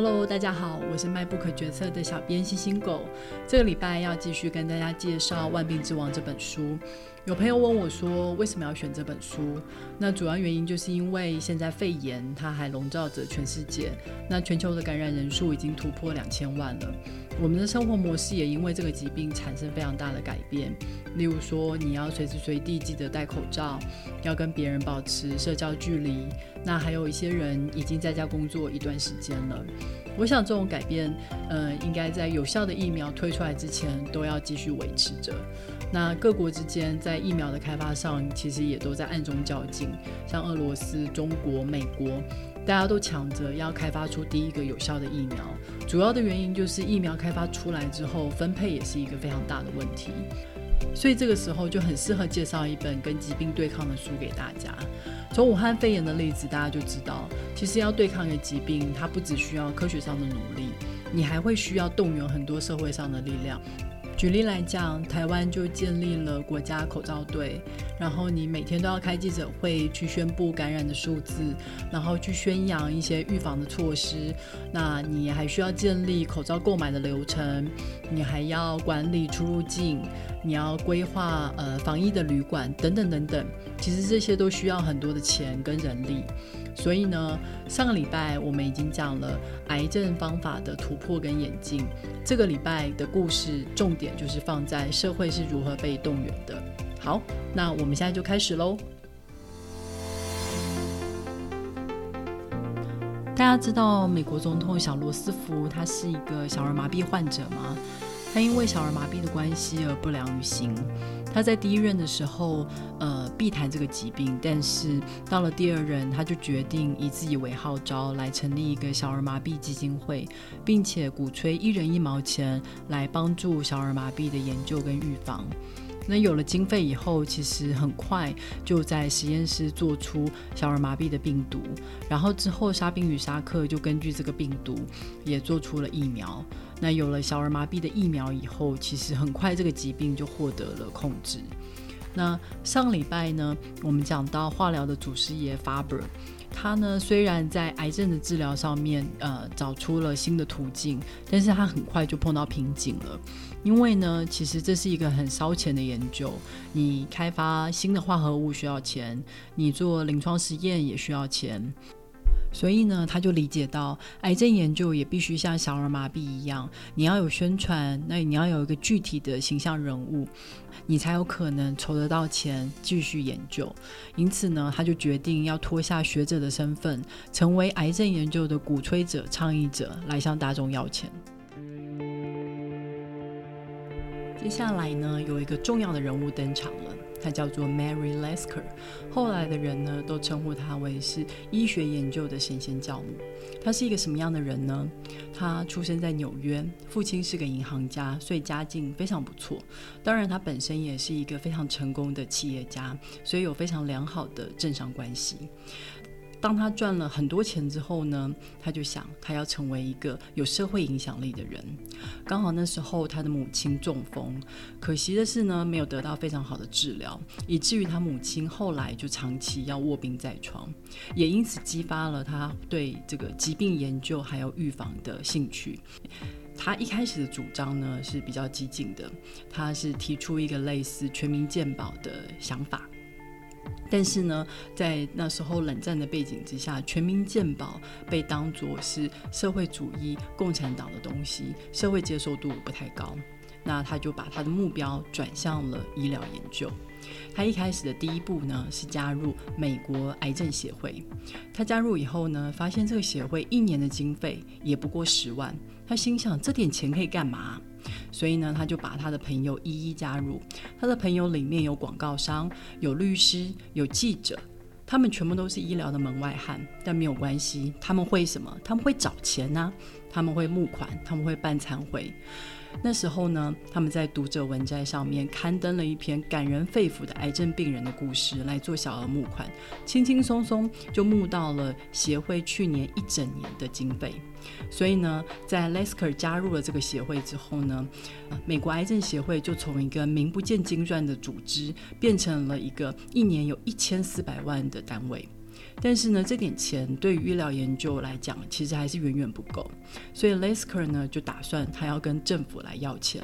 Hello，大家好，我是卖不可决策的小编星星狗。这个礼拜要继续跟大家介绍《万病之王》这本书。有朋友问我说，为什么要选这本书？那主要原因就是因为现在肺炎它还笼罩着全世界，那全球的感染人数已经突破两千万了。我们的生活模式也因为这个疾病产生非常大的改变。例如说，你要随时随地记得戴口罩，要跟别人保持社交距离。那还有一些人已经在家工作一段时间了。我想这种改变，呃，应该在有效的疫苗推出来之前都要继续维持着。那各国之间在疫苗的开发上，其实也都在暗中较劲。像俄罗斯、中国、美国，大家都抢着要开发出第一个有效的疫苗。主要的原因就是疫苗开发出来之后，分配也是一个非常大的问题。所以这个时候就很适合介绍一本跟疾病对抗的书给大家。从武汉肺炎的例子，大家就知道，其实要对抗一个疾病，它不只需要科学上的努力，你还会需要动员很多社会上的力量。举例来讲，台湾就建立了国家口罩队，然后你每天都要开记者会去宣布感染的数字，然后去宣扬一些预防的措施。那你还需要建立口罩购买的流程，你还要管理出入境，你要规划呃防疫的旅馆等等等等。其实这些都需要很多的钱跟人力。所以呢，上个礼拜我们已经讲了癌症方法的突破跟演进。这个礼拜的故事重点就是放在社会是如何被动员的。好，那我们现在就开始喽。大家知道美国总统小罗斯福他是一个小儿麻痹患者吗？他因为小儿麻痹的关系而不良于行。他在第一任的时候，呃，避谈这个疾病，但是到了第二任，他就决定以自己为号召，来成立一个小儿麻痹基金会，并且鼓吹一人一毛钱来帮助小儿麻痹的研究跟预防。那有了经费以后，其实很快就在实验室做出小儿麻痹的病毒，然后之后沙宾与沙克就根据这个病毒也做出了疫苗。那有了小儿麻痹的疫苗以后，其实很快这个疾病就获得了控制。那上礼拜呢，我们讲到化疗的祖师爷 Faber，他呢虽然在癌症的治疗上面呃找出了新的途径，但是他很快就碰到瓶颈了，因为呢其实这是一个很烧钱的研究，你开发新的化合物需要钱，你做临床实验也需要钱。所以呢，他就理解到，癌症研究也必须像小儿麻痹一样，你要有宣传，那你要有一个具体的形象人物，你才有可能筹得到钱继续研究。因此呢，他就决定要脱下学者的身份，成为癌症研究的鼓吹者、倡议者，来向大众要钱。接下来呢，有一个重要的人物登场了。他叫做 Mary Lasker，后来的人呢都称呼他为是医学研究的神仙教母。他是一个什么样的人呢？他出生在纽约，父亲是个银行家，所以家境非常不错。当然，他本身也是一个非常成功的企业家，所以有非常良好的政商关系。当他赚了很多钱之后呢，他就想他要成为一个有社会影响力的人。刚好那时候他的母亲中风，可惜的是呢，没有得到非常好的治疗，以至于他母亲后来就长期要卧病在床，也因此激发了他对这个疾病研究还有预防的兴趣。他一开始的主张呢是比较激进的，他是提出一个类似全民健保的想法。但是呢，在那时候冷战的背景之下，全民健保被当作是社会主义共产党的东西，社会接受度不太高。那他就把他的目标转向了医疗研究。他一开始的第一步呢，是加入美国癌症协会。他加入以后呢，发现这个协会一年的经费也不过十万。他心想，这点钱可以干嘛？所以呢，他就把他的朋友一一加入。他的朋友里面有广告商、有律师、有记者，他们全部都是医疗的门外汉。但没有关系，他们会什么？他们会找钱呢？他们会募款，他们会办餐会。那时候呢，他们在读者文摘上面刊登了一篇感人肺腑的癌症病人的故事，来做小额募款，轻轻松松就募到了协会去年一整年的经费。所以呢，在 Lesker 加入了这个协会之后呢，美国癌症协会就从一个名不见经传的组织，变成了一个一年有一千四百万的单位。但是呢，这点钱对于医疗研究来讲，其实还是远远不够。所以 Lasker 呢就打算他要跟政府来要钱。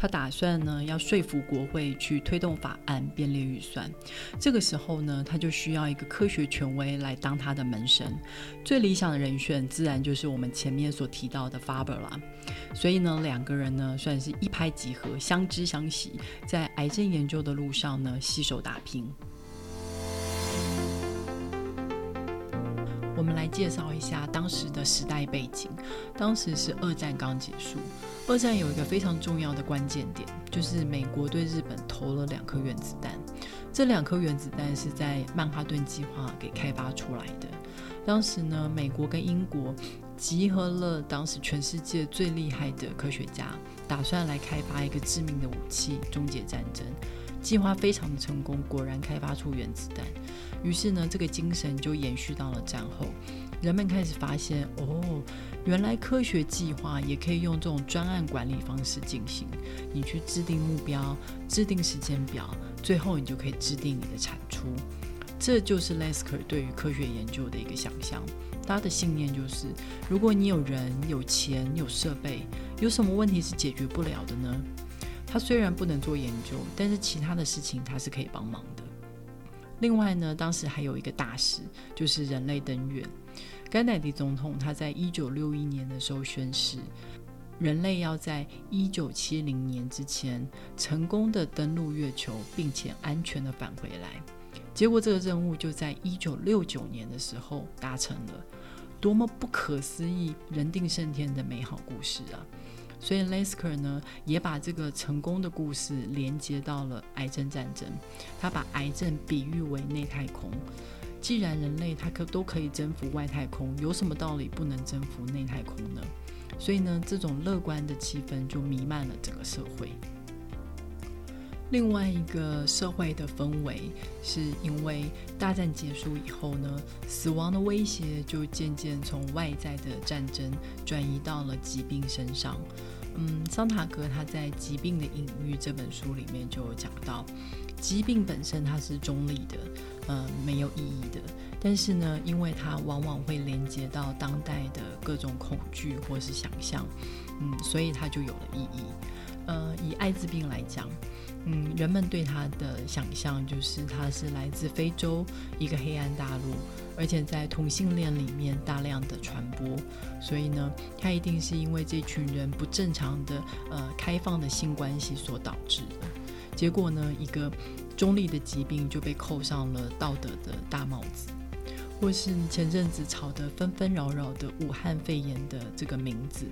他打算呢，要说服国会去推动法案编列预算。这个时候呢，他就需要一个科学权威来当他的门神。最理想的人选，自然就是我们前面所提到的 Faber 啦。所以呢，两个人呢，算是一拍即合，相知相惜，在癌症研究的路上呢，携手打拼。我们来介绍一下当时的时代背景。当时是二战刚结束，二战有一个非常重要的关键点，就是美国对日本投了两颗原子弹。这两颗原子弹是在曼哈顿计划给开发出来的。当时呢，美国跟英国集合了当时全世界最厉害的科学家，打算来开发一个致命的武器，终结战争。计划非常的成功，果然开发出原子弹。于是呢，这个精神就延续到了战后，人们开始发现，哦，原来科学计划也可以用这种专案管理方式进行。你去制定目标，制定时间表，最后你就可以制定你的产出。这就是 Lesker 对于科学研究的一个想象。他的信念就是，如果你有人、有钱、有设备，有什么问题是解决不了的呢？他虽然不能做研究，但是其他的事情他是可以帮忙的。另外呢，当时还有一个大事，就是人类登月。甘乃迪总统他在一九六一年的时候宣誓，人类要在一九七零年之前成功的登陆月球，并且安全的返回来。结果这个任务就在一九六九年的时候达成了，多么不可思议、人定胜天的美好故事啊！所以 Lasker 呢，也把这个成功的故事连接到了癌症战争。他把癌症比喻为内太空。既然人类他可都可以征服外太空，有什么道理不能征服内太空呢？所以呢，这种乐观的气氛就弥漫了整个社会。另外一个社会的氛围，是因为大战结束以后呢，死亡的威胁就渐渐从外在的战争转移到了疾病身上。嗯，桑塔格他在《疾病的隐喻》这本书里面就讲到，疾病本身它是中立的，呃，没有意义的。但是呢，因为它往往会连接到当代的各种恐惧或是想象，嗯，所以它就有了意义。呃，以艾滋病来讲。嗯，人们对它的想象就是它是来自非洲一个黑暗大陆，而且在同性恋里面大量的传播，所以呢，它一定是因为这群人不正常的呃开放的性关系所导致的。结果呢，一个中立的疾病就被扣上了道德的大帽子，或是前阵子吵得纷纷扰扰的武汉肺炎的这个名字。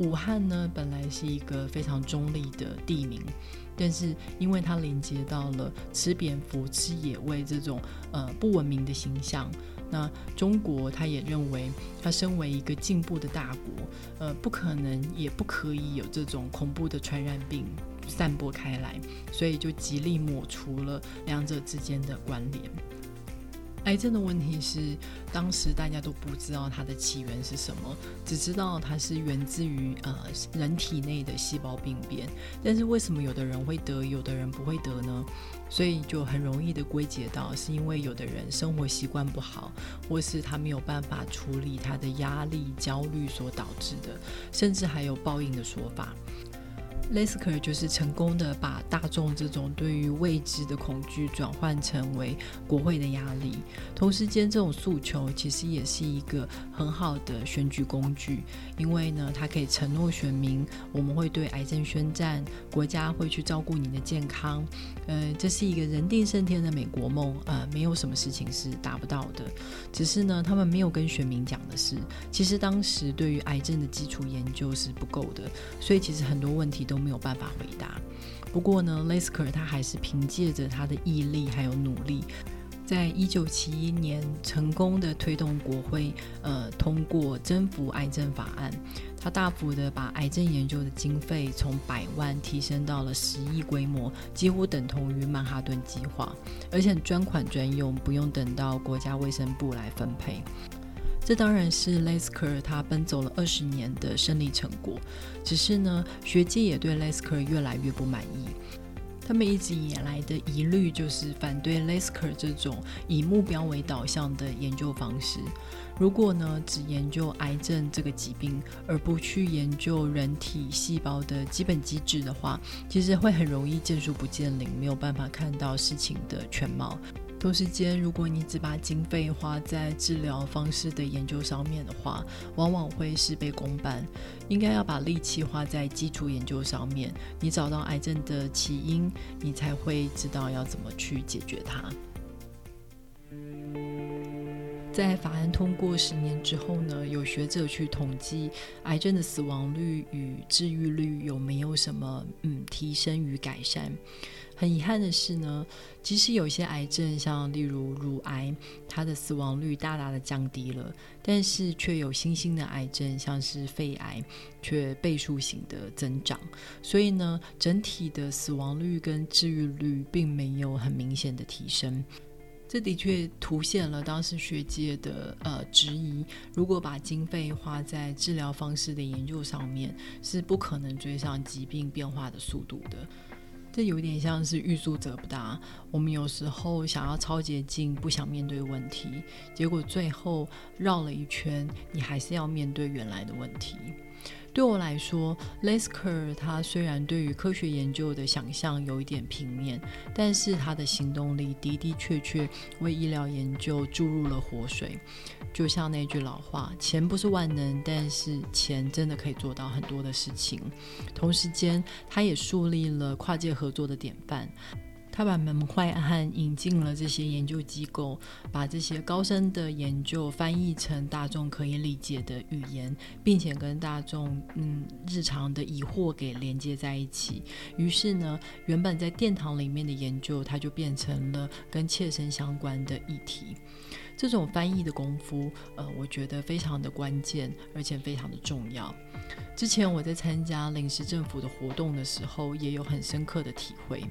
武汉呢，本来是一个非常中立的地名。但是，因为它连接到了吃蝙蝠、吃野味这种呃不文明的形象，那中国他也认为，他身为一个进步的大国，呃，不可能也不可以有这种恐怖的传染病散播开来，所以就极力抹除了两者之间的关联。癌症的问题是，当时大家都不知道它的起源是什么，只知道它是源自于呃人体内的细胞病变。但是为什么有的人会得，有的人不会得呢？所以就很容易的归结到是因为有的人生活习惯不好，或是他没有办法处理他的压力、焦虑所导致的，甚至还有报应的说法。Lasker 就是成功的把大众这种对于未知的恐惧转换成为国会的压力，同时间这种诉求其实也是一个很好的选举工具，因为呢，它可以承诺选民我们会对癌症宣战，国家会去照顾你的健康，呃，这是一个人定胜天的美国梦，呃，没有什么事情是达不到的，只是呢，他们没有跟选民讲的是，其实当时对于癌症的基础研究是不够的，所以其实很多问题都。没有办法回答。不过呢，Lasker 他还是凭借着他的毅力还有努力，在一九七一年成功的推动国会呃通过征服癌症法案。他大幅的把癌症研究的经费从百万提升到了十亿规模，几乎等同于曼哈顿计划，而且专款专用，不用等到国家卫生部来分配。这当然是 Lesker 他奔走了二十年的胜利成果。只是呢，学界也对 Lesker 越来越不满意。他们一直以来的疑虑就是反对 Lesker 这种以目标为导向的研究方式。如果呢只研究癌症这个疾病，而不去研究人体细胞的基本机制的话，其实会很容易见树不见林，没有办法看到事情的全貌。同时间，如果你只把经费花在治疗方式的研究上面的话，往往会事倍功半。应该要把力气花在基础研究上面。你找到癌症的起因，你才会知道要怎么去解决它。在法案通过十年之后呢，有学者去统计癌症的死亡率与治愈率有没有什么嗯提升与改善。很遗憾的是呢，即使有些癌症，像例如乳癌，它的死亡率大大的降低了，但是却有新兴的癌症，像是肺癌，却倍数型的增长。所以呢，整体的死亡率跟治愈率并没有很明显的提升。这的确凸显了当时学界的呃质疑：如果把经费花在治疗方式的研究上面，是不可能追上疾病变化的速度的。这有点像是欲速则不达。我们有时候想要超捷径，不想面对问题，结果最后绕了一圈，你还是要面对原来的问题。对我来说，Lasker 他虽然对于科学研究的想象有一点平面，但是他的行动力的的确确为医疗研究注入了活水。就像那句老话：“钱不是万能，但是钱真的可以做到很多的事情。”同时间，他也树立了跨界合作的典范。他把门坏汉引进了这些研究机构，把这些高深的研究翻译成大众可以理解的语言，并且跟大众嗯日常的疑惑给连接在一起。于是呢，原本在殿堂里面的研究，它就变成了跟切身相关的议题。这种翻译的功夫，呃，我觉得非常的关键，而且非常的重要。之前我在参加临时政府的活动的时候，也有很深刻的体会。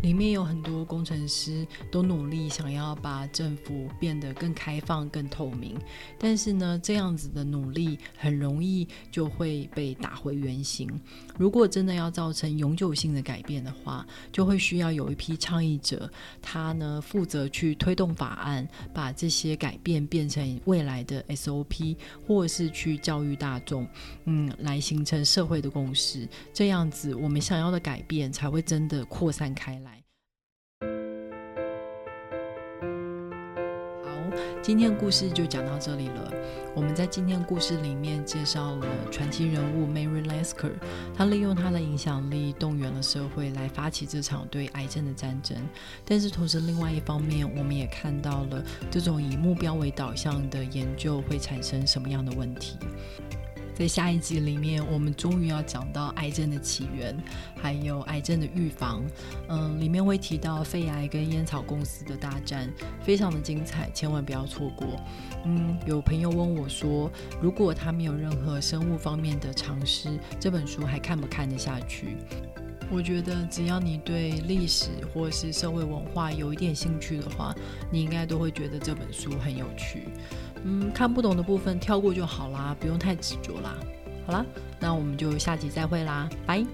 里面有很多工程师都努力想要把政府变得更开放、更透明，但是呢，这样子的努力很容易就会被打回原形。如果真的要造成永久性的改变的话，就会需要有一批倡议者，他呢负责去推动法案，把这些改变变成未来的 SOP，或是去教育大众，嗯，来形成社会的共识。这样子，我们想要的改变才会真的扩散开来。今天故事就讲到这里了。我们在今天故事里面介绍了传奇人物 Mary Lasker，他利用他的影响力动员了社会来发起这场对癌症的战争。但是同时，另外一方面，我们也看到了这种以目标为导向的研究会产生什么样的问题。在下一集里面，我们终于要讲到癌症的起源，还有癌症的预防。嗯，里面会提到肺癌跟烟草公司的大战，非常的精彩，千万不要错过。嗯，有朋友问我说，如果他没有任何生物方面的常识，这本书还看不看得下去？我觉得只要你对历史或是社会文化有一点兴趣的话，你应该都会觉得这本书很有趣。嗯，看不懂的部分跳过就好啦，不用太执着啦。好啦，那我们就下集再会啦，拜。